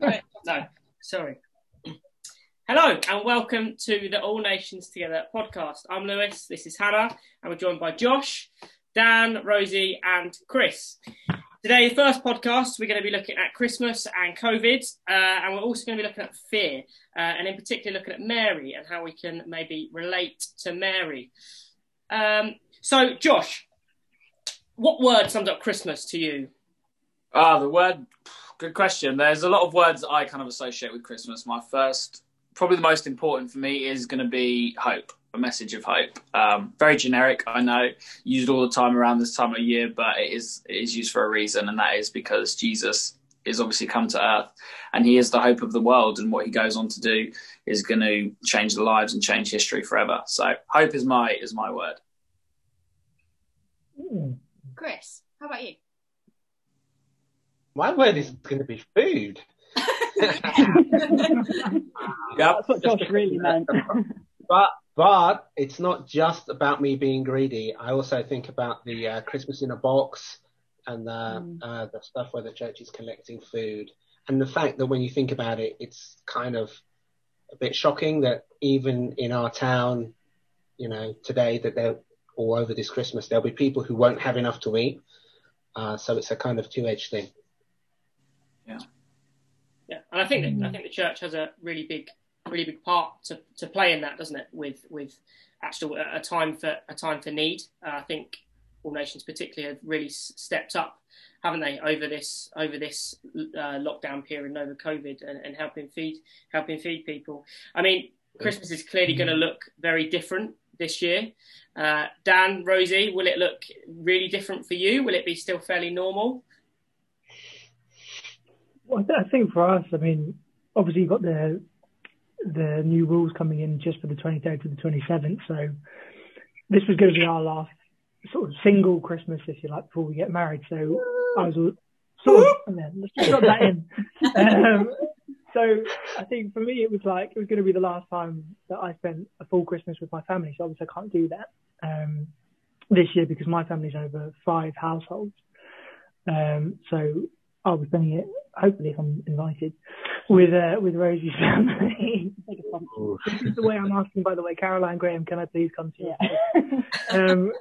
no, sorry. Hello and welcome to the All Nations Together podcast. I'm Lewis, this is Hannah, and we're joined by Josh, Dan, Rosie, and Chris. Today, the first podcast, we're going to be looking at Christmas and COVID, uh, and we're also going to be looking at fear, uh, and in particular, looking at Mary and how we can maybe relate to Mary. Um, so, Josh, what word sums up Christmas to you? Ah, the word. Good question. There's a lot of words I kind of associate with Christmas. My first, probably the most important for me, is going to be hope a message of hope. Um, very generic, I know, used all the time around this time of year, but it is it is used for a reason, and that is because Jesus is obviously come to earth, and he is the hope of the world, and what he goes on to do is going to change the lives and change history forever. So, hope is my is my word. Chris, how about you? My word is going to be food. Yep. That's what Josh really meant. But but it's not just about me being greedy. I also think about the uh, Christmas in a box and the Mm. uh, the stuff where the church is collecting food, and the fact that when you think about it, it's kind of a bit shocking that even in our town, you know, today that they're all over this Christmas, there'll be people who won't have enough to eat. Uh, so it's a kind of two-edged thing. Yeah, Yeah, and I think that, I think the church has a really big, really big part to, to play in that, doesn't it? With with actual a a time for a time for need. Uh, I think all nations, particularly, have really stepped up, haven't they, over this over this uh, lockdown period and over COVID, and, and helping feed helping feed people. I mean, Christmas is clearly going to look very different this year. Uh, Dan, Rosie, will it look really different for you? Will it be still fairly normal? Well, I think for us, I mean, obviously you've got the the new rules coming in just for the 23rd to the 27th. So this was going to be our last sort of single Christmas, if you like, before we get married. So I was sort of, and then let's just drop that in. Um, so I think for me, it was like, it was going to be the last time that I spent a full Christmas with my family. So obviously I can't do that, um, this year because my family's over five households. Um, so I'll be spending it, hopefully if I'm invited, with, uh, with Rosie's family. Take a punt. This is the way I'm asking, by the way, Caroline Graham, can I please come to you? Yeah. um,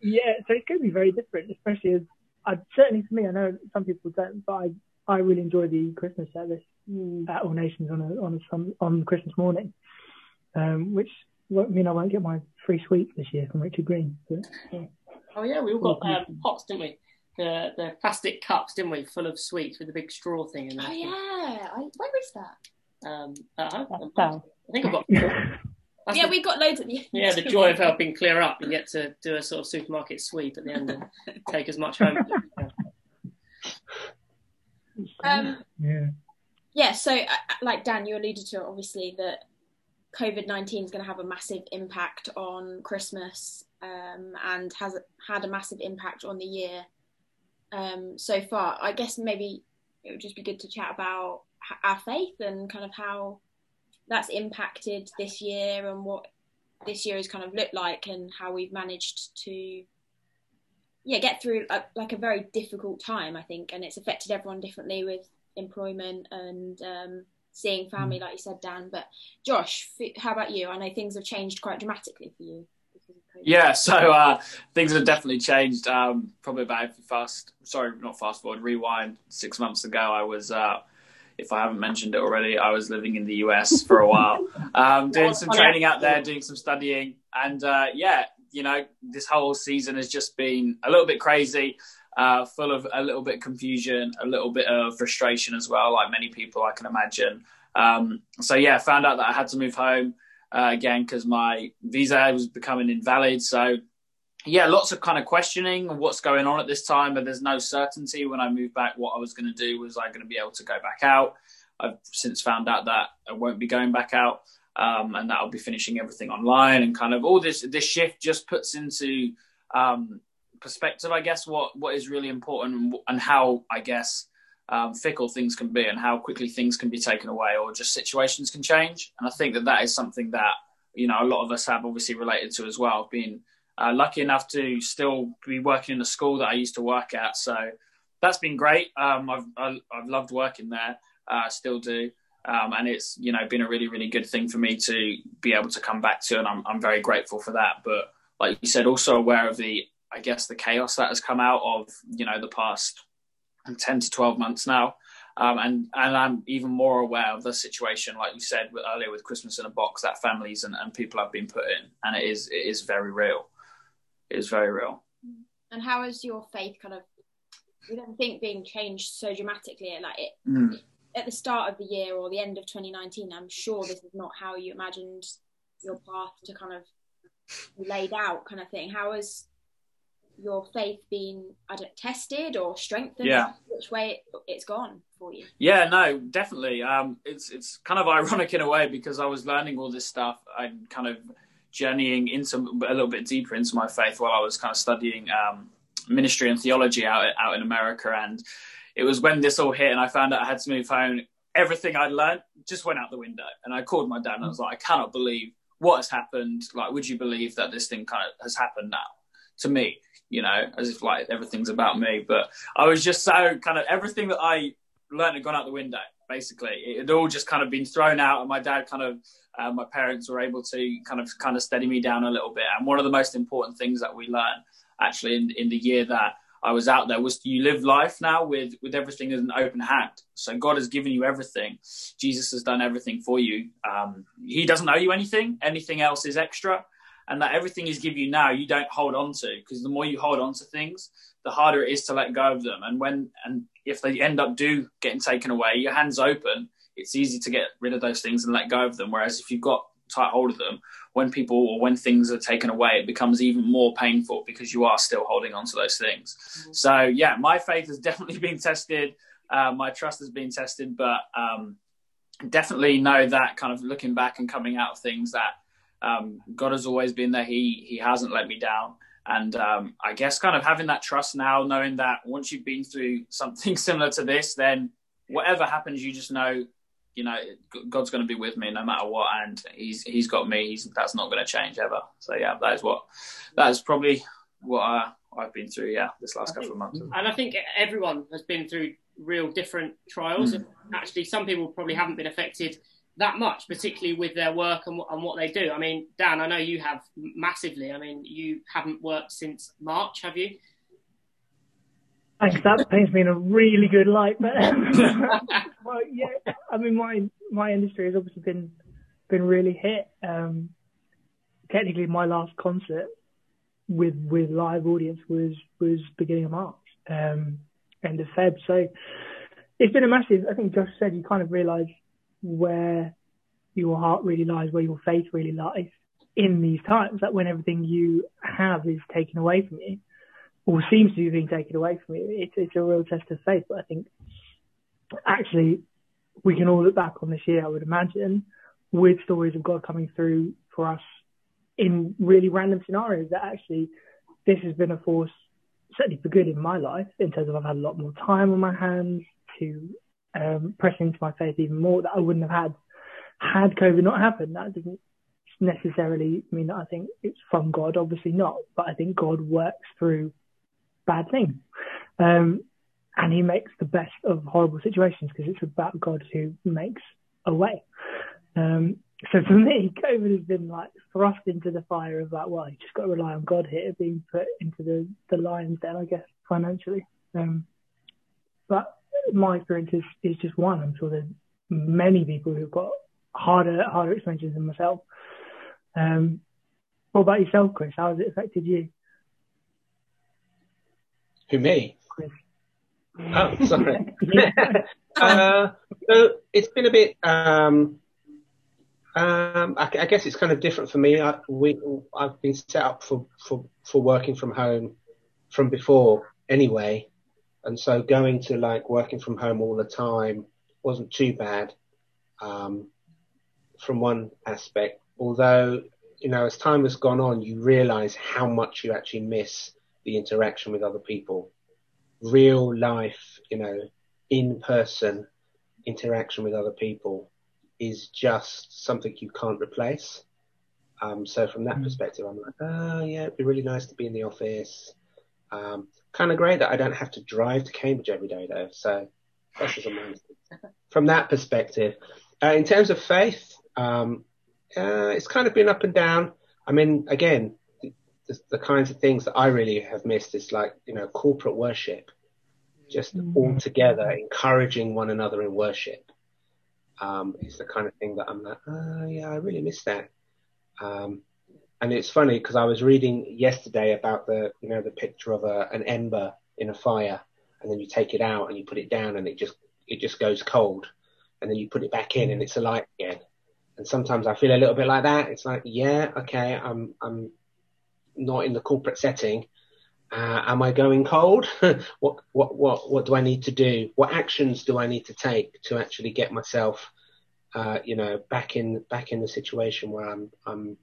yeah, so it's going to be very different, especially as I certainly for me, I know some people don't, but I I really enjoy the Christmas service Mm. at All Nations on a, on a, on Christmas morning, um, which won't mean I won't get my free sweet this year from Richard Green. But, yeah. Oh yeah, we all got um, pots, didn't we? The the plastic cups, didn't we, full of sweets with the big straw thing in there. Oh yeah, I, where is that? Um, at home. That's. I think I've got. That's yeah, the, we've got loads of yeah, the joy of helping clear up. You get to do a sort of supermarket sweep at the end and take as much home. as you can. Um, yeah. yeah, so uh, like Dan, you alluded to obviously that COVID nineteen is going to have a massive impact on Christmas, um, and has had a massive impact on the year um, so far. I guess maybe it would just be good to chat about our faith and kind of how that's impacted this year and what this year has kind of looked like and how we've managed to yeah get through a, like a very difficult time i think and it's affected everyone differently with employment and um, seeing family like you said dan but josh how about you i know things have changed quite dramatically for you because of COVID. Yeah, so uh, things have definitely changed. Um, probably about if you fast, sorry, not fast forward, rewind. Six months ago, I was, uh, if I haven't mentioned it already, I was living in the US for a while, um, doing some training out there, doing some studying, and uh, yeah, you know, this whole season has just been a little bit crazy. Uh, full of a little bit of confusion, a little bit of frustration as well, like many people I can imagine. Um, so yeah, found out that I had to move home uh, again because my visa was becoming invalid. So yeah, lots of kind of questioning what's going on at this time, but there's no certainty when I moved back what I was going to do. Was I going to be able to go back out? I've since found out that I won't be going back out, um, and that I'll be finishing everything online. And kind of all this this shift just puts into um, perspective, I guess, what what is really important and how I guess um, fickle things can be and how quickly things can be taken away or just situations can change. And I think that that is something that you know a lot of us have obviously related to as well. Being uh, lucky enough to still be working in the school that I used to work at, so that's been great. Um, I've I, I've loved working there. uh, still do. Um, and it's you know been a really really good thing for me to be able to come back to, and I'm I'm very grateful for that. But like you said, also aware of the I guess the chaos that has come out of you know the past ten to twelve months now, um, and and I'm even more aware of the situation, like you said earlier with Christmas in a box, that families and, and people have been put in, and it is it is very real. It is very real. And how has your faith kind of? We don't think being changed so dramatically, like it. Mm at the start of the year or the end of 2019, I'm sure this is not how you imagined your path to kind of laid out, kind of thing. How has your faith been I don't, tested or strengthened? Yeah. Which way it, has gone for you? Yeah, no, definitely. Um, it's it's kind of ironic in a way because I was learning all this stuff and kind of journeying into a little bit deeper into my faith while I was kind of studying um, ministry and theology out out in America and it was when this all hit and I found out I had to move home. Everything I'd learned just went out the window. And I called my dad and I was like, I cannot believe what has happened. Like, would you believe that this thing kind of has happened now to me? You know, as if like everything's about me. But I was just so kind of everything that I learned had gone out the window. Basically, it had all just kind of been thrown out, and my dad kind of, uh, my parents were able to kind of kind of steady me down a little bit. And one of the most important things that we learned actually in, in the year that I was out there was you live life now with with everything as an open hand. So God has given you everything. Jesus has done everything for you. Um, he doesn't owe you anything. Anything else is extra, and that everything He's given you now, you don't hold on to because the more you hold on to things, the harder it is to let go of them. And when and if they end up do getting taken away, your hands open. It's easy to get rid of those things and let go of them. Whereas if you've got tight hold of them, when people or when things are taken away, it becomes even more painful because you are still holding on to those things. Mm-hmm. So yeah, my faith has definitely been tested. Uh, my trust has been tested, but um, definitely know that kind of looking back and coming out of things that um, God has always been there. He He hasn't let me down. And um, I guess kind of having that trust now, knowing that once you've been through something similar to this, then whatever happens, you just know you know, God's going to be with me no matter what, and He's He's got me. He's that's not going to change ever. So yeah, that is what that is probably what I, I've been through. Yeah, this last I couple think, of months. And I think everyone has been through real different trials. Mm. Actually, some people probably haven't been affected that much, particularly with their work and, and what they do. I mean, Dan, I know you have massively. I mean, you haven't worked since March, have you? Thanks. That paints me in a really good light. But well, yeah, I mean, my my industry has obviously been been really hit. Um, technically, my last concert with with live audience was was beginning of March, um, end of Feb. So it's been a massive. I think Josh said you kind of realise where your heart really lies, where your faith really lies in these times. That when everything you have is taken away from you or seems to be being taken away from you, it's, it's a real test of faith. But I think actually we can all look back on this year, I would imagine, with stories of God coming through for us in really random scenarios that actually this has been a force certainly for good in my life in terms of I've had a lot more time on my hands to um, into my faith even more that I wouldn't have had had COVID not happened. That doesn't necessarily mean that I think it's from God, obviously not, but I think God works through bad things. Um, and he makes the best of horrible situations because it's about God who makes a way. Um, so for me, COVID has been like thrust into the fire of like, well, you just got to rely on God here, being put into the, the lion's den, I guess, financially. Um, but my experience is, is just one. I'm sure there's many people who've got harder harder experiences than myself. Um, what about yourself, Chris? How has it affected you? Who me? Chris. Oh, sorry. uh, so it's been a bit. Um, um, I, I, guess it's kind of different for me. I, we, I've been set up for, for, for working from home from before anyway, and so going to like working from home all the time wasn't too bad um, from one aspect. Although you know, as time has gone on, you realise how much you actually miss the interaction with other people, real life, you know, in person interaction with other people is just something you can't replace. Um, so from that mm. perspective, I'm like, oh yeah, it'd be really nice to be in the office. Um, kind of great that I don't have to drive to Cambridge every day though. So that's just a minus. from that perspective. Uh, in terms of faith, um, uh, it's kind of been up and down. I mean, again, the, the, kinds of things that I really have missed is like, you know, corporate worship, just mm-hmm. all together, encouraging one another in worship. Um, it's the kind of thing that I'm like, oh yeah, I really miss that. Um, and it's funny because I was reading yesterday about the, you know, the picture of a, an ember in a fire and then you take it out and you put it down and it just, it just goes cold and then you put it back in and it's alight again. And sometimes I feel a little bit like that. It's like, yeah, okay, I'm, I'm not in the corporate setting. Uh, am I going cold? what, what, what, what do I need to do? What actions do I need to take to actually get myself, uh, you know, back in, back in the situation where I'm, I'm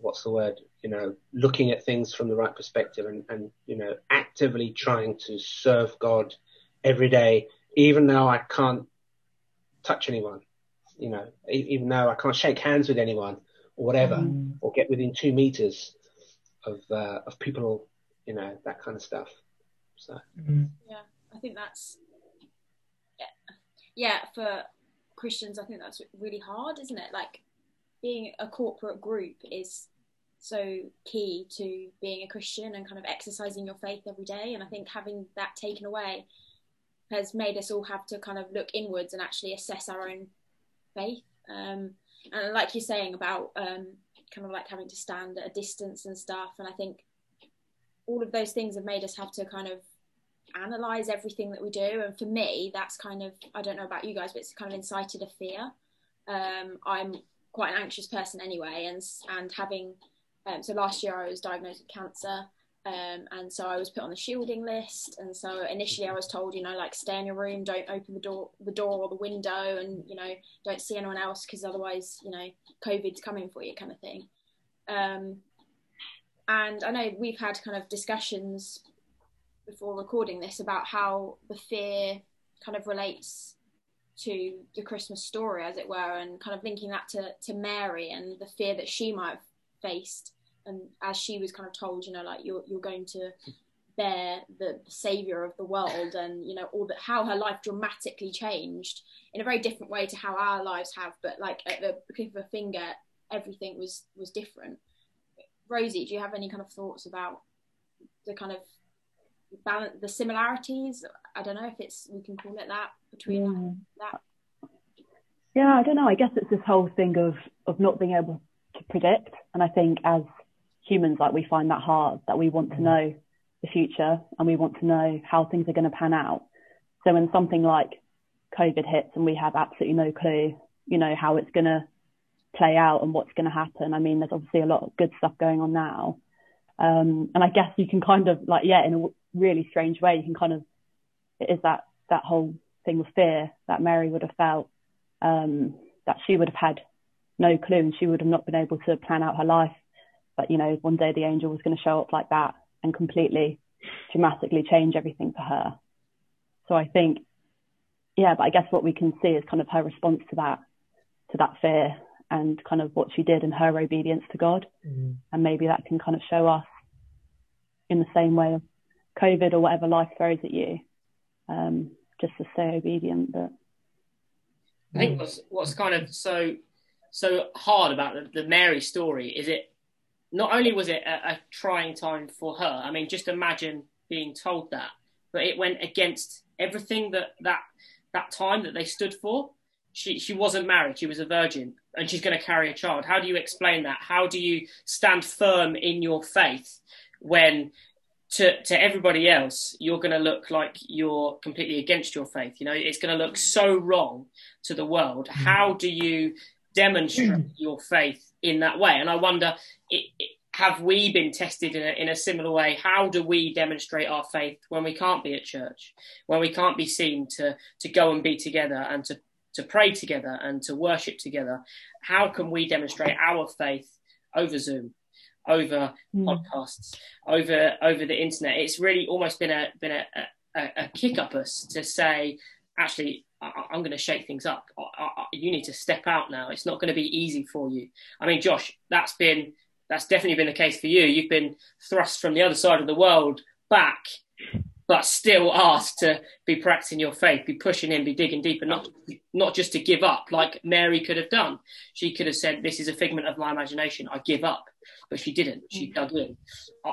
what's the word, you know, looking at things from the right perspective and, and, you know, actively trying to serve God every day, even though I can't touch anyone, you know, even though I can't shake hands with anyone or whatever, mm. or get within two meters of, uh, of people, you know, that kind of stuff. So, mm. yeah, I think that's, yeah, yeah, for Christians, I think that's really hard, isn't it? Like, being a corporate group is so key to being a Christian and kind of exercising your faith every day. And I think having that taken away has made us all have to kind of look inwards and actually assess our own faith. Um, and like you're saying about um, kind of like having to stand at a distance and stuff. And I think all of those things have made us have to kind of analyze everything that we do. And for me, that's kind of, I don't know about you guys, but it's kind of incited a fear. Um, I'm quite an anxious person anyway, and and having um, so last year I was diagnosed with cancer, um, and so I was put on the shielding list. And so initially I was told, you know, like stay in your room, don't open the door, the door or the window, and you know, don't see anyone else because otherwise, you know, COVID's coming for you, kind of thing. Um, and I know we've had kind of discussions before recording this about how the fear kind of relates to the Christmas story, as it were, and kind of linking that to, to Mary and the fear that she might have faced. And as she was kind of told, you know, like you're you're going to bear the savior of the world, and you know all that how her life dramatically changed in a very different way to how our lives have. But like at the click of a finger, everything was was different. Rosie, do you have any kind of thoughts about the kind of balance, the similarities? I don't know if it's we can call it that between yeah. that. Yeah, I don't know. I guess it's this whole thing of of not being able to predict, and I think as humans, like we find that hard that we want to know the future and we want to know how things are going to pan out. So when something like COVID hits and we have absolutely no clue, you know, how it's going to play out and what's going to happen. I mean, there's obviously a lot of good stuff going on now. Um, and I guess you can kind of like, yeah, in a really strange way, you can kind of, it is that, that whole thing of fear that Mary would have felt, um, that she would have had no clue and she would have not been able to plan out her life. But, you know, one day the angel was going to show up like that and completely dramatically change everything for her. So I think, yeah, but I guess what we can see is kind of her response to that, to that fear and kind of what she did in her obedience to God. Mm. And maybe that can kind of show us in the same way of COVID or whatever life throws at you, um, just to stay obedient. But I think what's what's kind of so so hard about the, the Mary story is it not only was it a, a trying time for her. I mean, just imagine being told that, but it went against everything that that that time that they stood for. She she wasn't married; she was a virgin, and she's going to carry a child. How do you explain that? How do you stand firm in your faith when to to everybody else you're going to look like you're completely against your faith? You know, it's going to look so wrong to the world. Mm. How do you demonstrate your faith in that way? And I wonder. It, it, have we been tested in a, in a, similar way? How do we demonstrate our faith when we can't be at church, when we can't be seen to to go and be together and to to pray together and to worship together. How can we demonstrate our faith over Zoom, over mm. podcasts, over over the internet? It's really almost been a been a, a, a kick up us to say, actually, I, am going to shake things up. I, I, you need to step out now. It's not going to be easy for you. I mean, Josh, that's been that's definitely been the case for you. You've been thrust from the other side of the world back but still asked to be practicing your faith, be pushing in, be digging deeper, not not just to give up like Mary could have done. She could have said, "This is a figment of my imagination. I give up," but she didn't. She mm. dug in. Uh,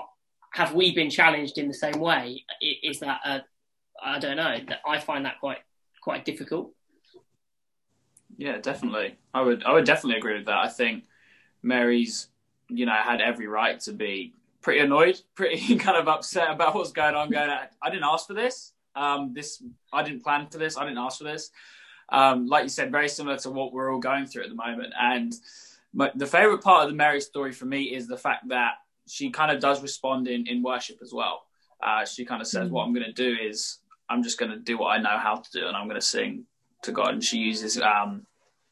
have we been challenged in the same way? Is that a, I don't know. That I find that quite quite difficult. Yeah, definitely. I would I would definitely agree with that. I think Mary's, you know, had every right to be pretty annoyed, pretty kind of upset about what's going on. Going, I didn't ask for this. Um, this I didn't plan for this. I didn't ask for this. Um, like you said, very similar to what we're all going through at the moment. And my, the favorite part of the Mary story for me is the fact that she kind of does respond in in worship as well. Uh, she kind of says, "What I'm going to do is I'm just going to do what I know how to do, and I'm going to sing to God." And she uses um,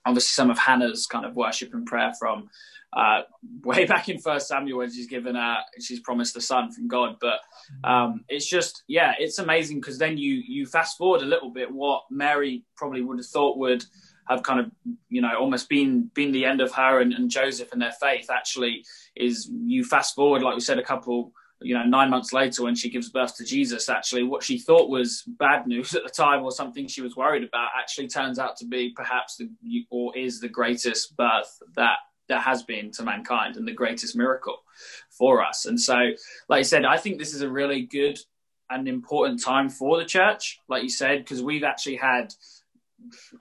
obviously some of Hannah's kind of worship and prayer from uh, way back in First Samuel when she's given a she's promised a son from God. But um, it's just yeah, it's amazing because then you you fast forward a little bit what Mary probably would have thought would have kind of you know almost been been the end of her and, and Joseph and their faith actually is you fast forward like we said a couple you know nine months later when she gives birth to jesus actually what she thought was bad news at the time or something she was worried about actually turns out to be perhaps the or is the greatest birth that there has been to mankind and the greatest miracle for us. And so like I said i think this is a really good and important time for the church like you said because we've actually had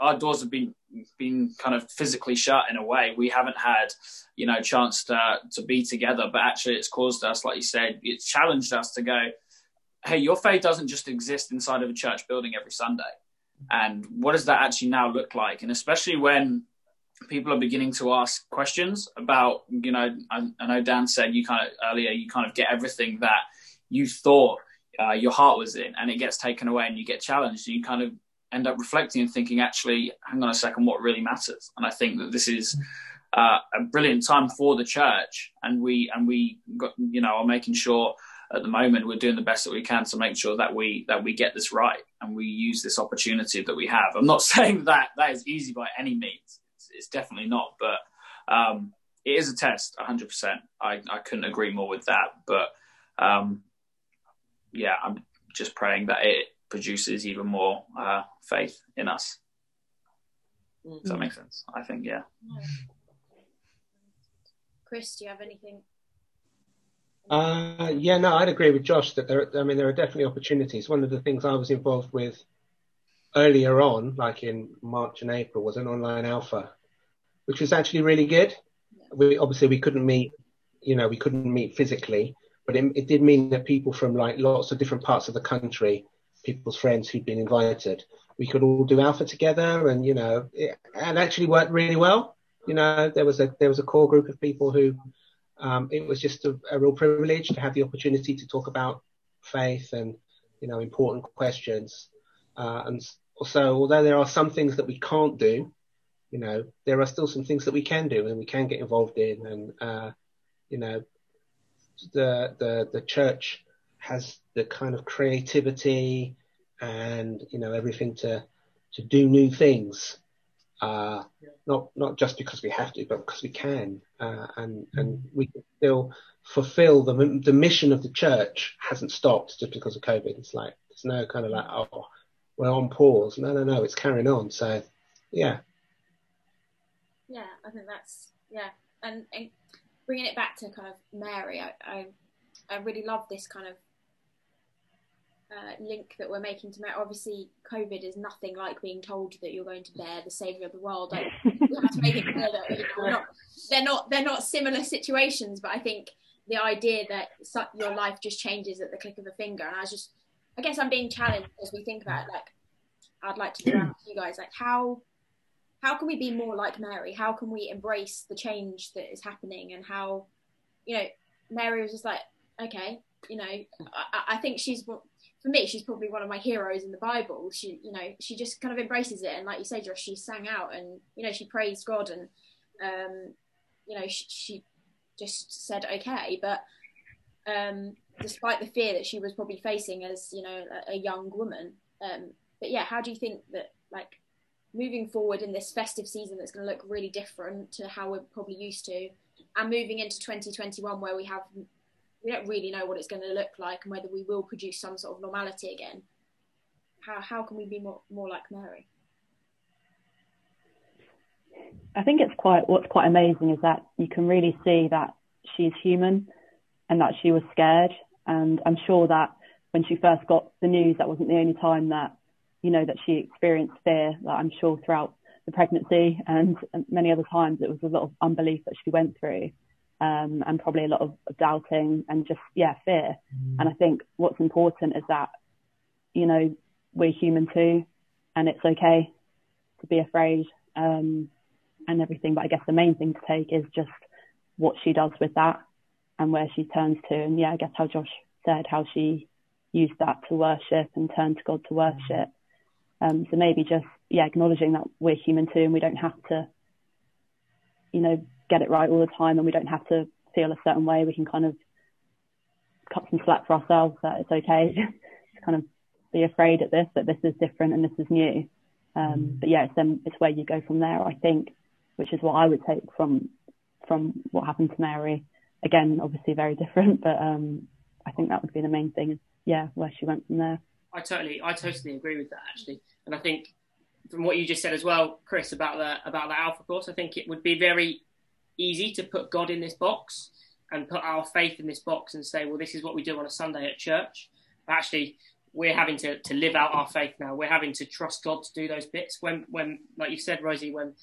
our doors have been been kind of physically shut in a way. We haven't had, you know, chance to to be together, but actually it's caused us, like you said, it's challenged us to go, hey, your faith doesn't just exist inside of a church building every Sunday. And what does that actually now look like? And especially when people are beginning to ask questions about, you know, I, I know Dan said you kind of earlier, you kind of get everything that you thought uh, your heart was in, and it gets taken away, and you get challenged. You kind of end up reflecting and thinking, actually, hang on a second, what really matters? And I think that this is uh, a brilliant time for the church, and we and we got you know are making sure at the moment we're doing the best that we can to make sure that we that we get this right and we use this opportunity that we have. I'm not saying that that is easy by any means. It's, it's definitely not, but um, it is a test, 100. percent I I couldn't agree more with that. But um, yeah, I'm just praying that it produces even more uh, faith in us. Does that make sense? I think, yeah. Chris, do you have anything? Uh, yeah, no, I'd agree with Josh that there. I mean, there are definitely opportunities. One of the things I was involved with earlier on, like in March and April, was an online alpha, which was actually really good. We obviously we couldn't meet, you know, we couldn't meet physically, but it, it did mean that people from like lots of different parts of the country people's friends who'd been invited. We could all do alpha together, and you know, it, and actually worked really well. You know, there was a there was a core group of people who um, it was just a, a, real privilege to have the opportunity to talk about faith and you know important questions. Uh, and so, although there are some things that we can't do, you know, there are still some things that we can do and we can get involved in. And uh, you know, the the the church has the kind of creativity and you know everything to to do new things. Uh, not not just because we have to, but because we can, uh, and and we can still fulfil the the mission of the church hasn't stopped just because of COVID. It's like there's no kind of like oh we're on pause. No, no, no, it's carrying on. So yeah. Yeah, I think that's yeah, and, and bringing it back to kind of Mary, I, I I really love this kind of uh, link that we're making to make. Obviously, COVID is nothing like being told that you're going to bear the savior of the world. Like, have to make it clear that you know, not, they're not they're not similar situations. But I think the idea that your life just changes at the click of a finger, and I was just, I guess I'm being challenged as we think about it. Like, I'd like to ask you guys, like, how how can we be more like Mary? How can we embrace the change that is happening, and how, you know, Mary was just like, okay, you know, I, I think she's for me, she's probably one of my heroes in the Bible. She, you know, she just kind of embraces it, and like you say, Josh, she sang out, and you know, she praised God, and um, you know, she, she just said okay. But um, despite the fear that she was probably facing as you know a, a young woman, um, but yeah, how do you think that like moving forward in this festive season that's going to look really different to how we're probably used to, and moving into 2021 where we have we don't really know what it's going to look like and whether we will produce some sort of normality again. How how can we be more more like Mary? I think it's quite what's quite amazing is that you can really see that she's human and that she was scared. And I'm sure that when she first got the news, that wasn't the only time that you know that she experienced fear. That I'm sure throughout the pregnancy and, and many other times it was a lot of unbelief that she went through. Um, and probably a lot of, of doubting and just yeah fear. Mm. And I think what's important is that you know we're human too, and it's okay to be afraid. Um, and everything. But I guess the main thing to take is just what she does with that and where she turns to. And yeah, I guess how Josh said, how she used that to worship and turn to God to worship. Um, so maybe just, yeah, acknowledging that we're human too and we don't have to, you know, get it right all the time and we don't have to feel a certain way. We can kind of cut some slack for ourselves that it's okay to kind of be afraid at this, that this is different and this is new. Um, but yeah, it's, um, it's where you go from there, I think which is what I would take from from what happened to Mary. Again, obviously very different, but um, I think that would be the main thing. Is yeah, where she went from there. I totally, I totally agree with that actually, and I think from what you just said as well, Chris, about the about the Alpha course, I think it would be very easy to put God in this box and put our faith in this box and say, well, this is what we do on a Sunday at church. But actually, we're having to, to live out our faith now. We're having to trust God to do those bits. When, when, like you said, Rosie, when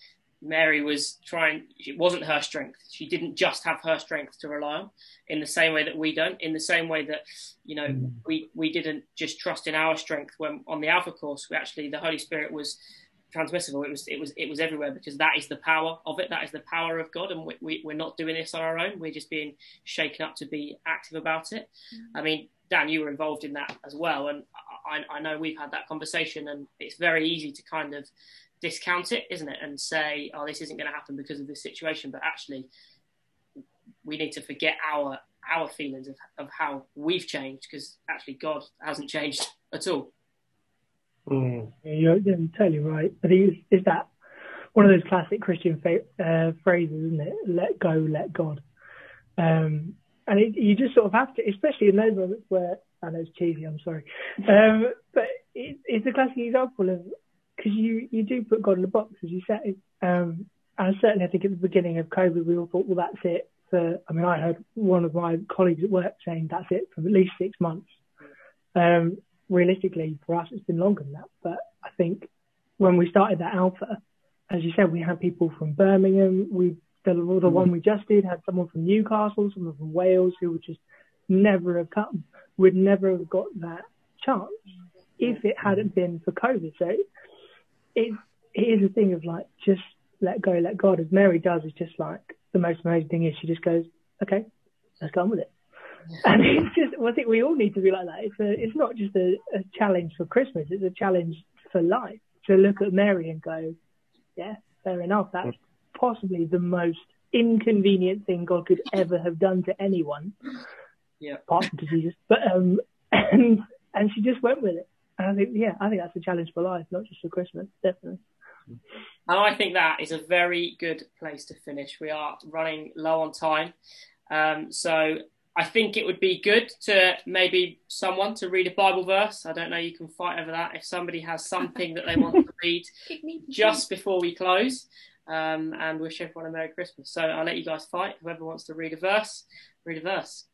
Mary was trying, it wasn't her strength. She didn't just have her strength to rely on in the same way that we don't, in the same way that, you know, mm. we, we didn't just trust in our strength when on the Alpha course, we actually, the Holy Spirit was transmissible. It was, it was, it was everywhere because that is the power of it. That is the power of God. And we, we, we're not doing this on our own. We're just being shaken up to be active about it. Mm. I mean, Dan, you were involved in that as well. And I, I know we've had that conversation and it's very easy to kind of discount it, isn't it, and say, "Oh, this isn't going to happen because of this situation." But actually, we need to forget our our feelings of, of how we've changed because actually God hasn't changed at all. Mm. You're, totally right. I think it's, it's, that one of those classic Christian fa- uh, phrases, isn't it? Let go, let God. Um, and it, you just sort of have to, especially in those moments where I know it's cheesy. I'm sorry, um, but it, it's a classic example of because you, you do put God in a box, as you say. Um, and certainly, I think at the beginning of COVID, we all thought, well, that's it. For, I mean, I heard one of my colleagues at work saying that's it for at least six months. Um, realistically, for us, it's been longer than that. But I think when we started that alpha, as you said, we had people from Birmingham. We the, the one mm-hmm. we just did had someone from Newcastle, someone from Wales, who would just never have come. Would never have got that chance if it hadn't been for COVID. So it it is a thing of like just let go, let God. As Mary does, is just like the most amazing thing is she just goes, okay, let's go on with it. And it's just, well, I think we all need to be like that. It's a, it's not just a, a challenge for Christmas; it's a challenge for life. To look at Mary and go, yeah, fair enough. That's possibly the most inconvenient thing God could ever have done to anyone. Yeah. Apart from to Jesus, but um, and and she just went with it. And I think, yeah, I think that's a challenge for life, not just for Christmas, definitely. And I think that is a very good place to finish. We are running low on time. Um, so I think it would be good to maybe someone to read a Bible verse. I don't know, you can fight over that. If somebody has something that they want to read just before we close um, and wish everyone a Merry Christmas. So I'll let you guys fight. Whoever wants to read a verse, read a verse.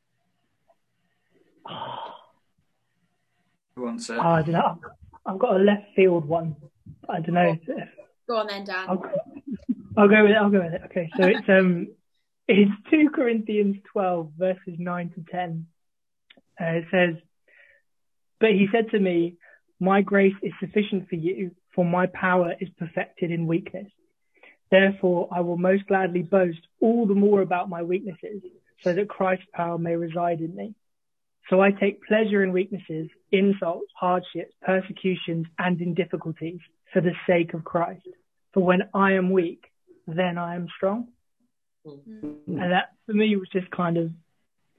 Who wants it? Oh, I don't know. I've got a left field one. I don't know. Go on then, Dan. I'll, I'll, go with it. I'll go with it. Okay, so it's um, it's two Corinthians twelve verses nine to ten. Uh, it says, "But he said to me, My grace is sufficient for you, for my power is perfected in weakness. Therefore, I will most gladly boast all the more about my weaknesses, so that Christ's power may reside in me." So I take pleasure in weaknesses, insults, hardships, persecutions, and in difficulties for the sake of Christ. For when I am weak, then I am strong. Mm-hmm. And that for me was just kind of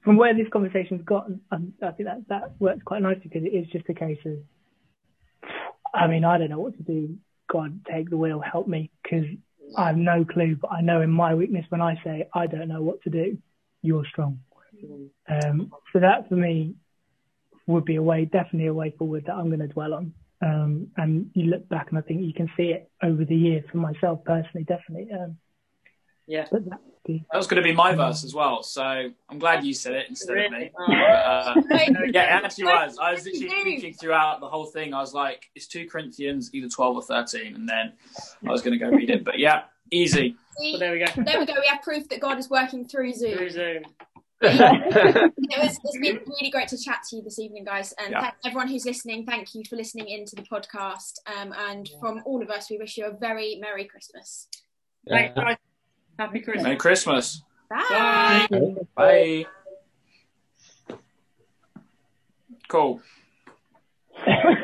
from where this conversation's gotten. Um, I think that that works quite nicely because it is just a case of, I mean, I don't know what to do. God, take the wheel, help me, because I have no clue. But I know in my weakness when I say I don't know what to do, you're strong. Um, so that for me would be a way, definitely a way forward that I'm going to dwell on. Um, and you look back and I think you can see it over the years for myself personally, definitely. Um, Yeah. but that be, That was going to be my verse as well. So I'm glad you said it instead of me. Really? But, uh, yeah, it actually was. I was literally did thinking throughout the whole thing. I was like, it's 2 Corinthians, either 12 or 13. And then I was going to go read it. But yeah, easy. See, Well, there we go. there we go. We have proof that God is working through Zoom. Through Zoom. It was, it's been really great to chat to you this evening, guys. And Yeah. thank everyone who's listening. Thank you for listening into the podcast. Um, and from all of us, we wish you a very Merry Christmas. Thanks, guys. Happy Christmas. Merry Christmas. Bye. Bye. Bye. Cool.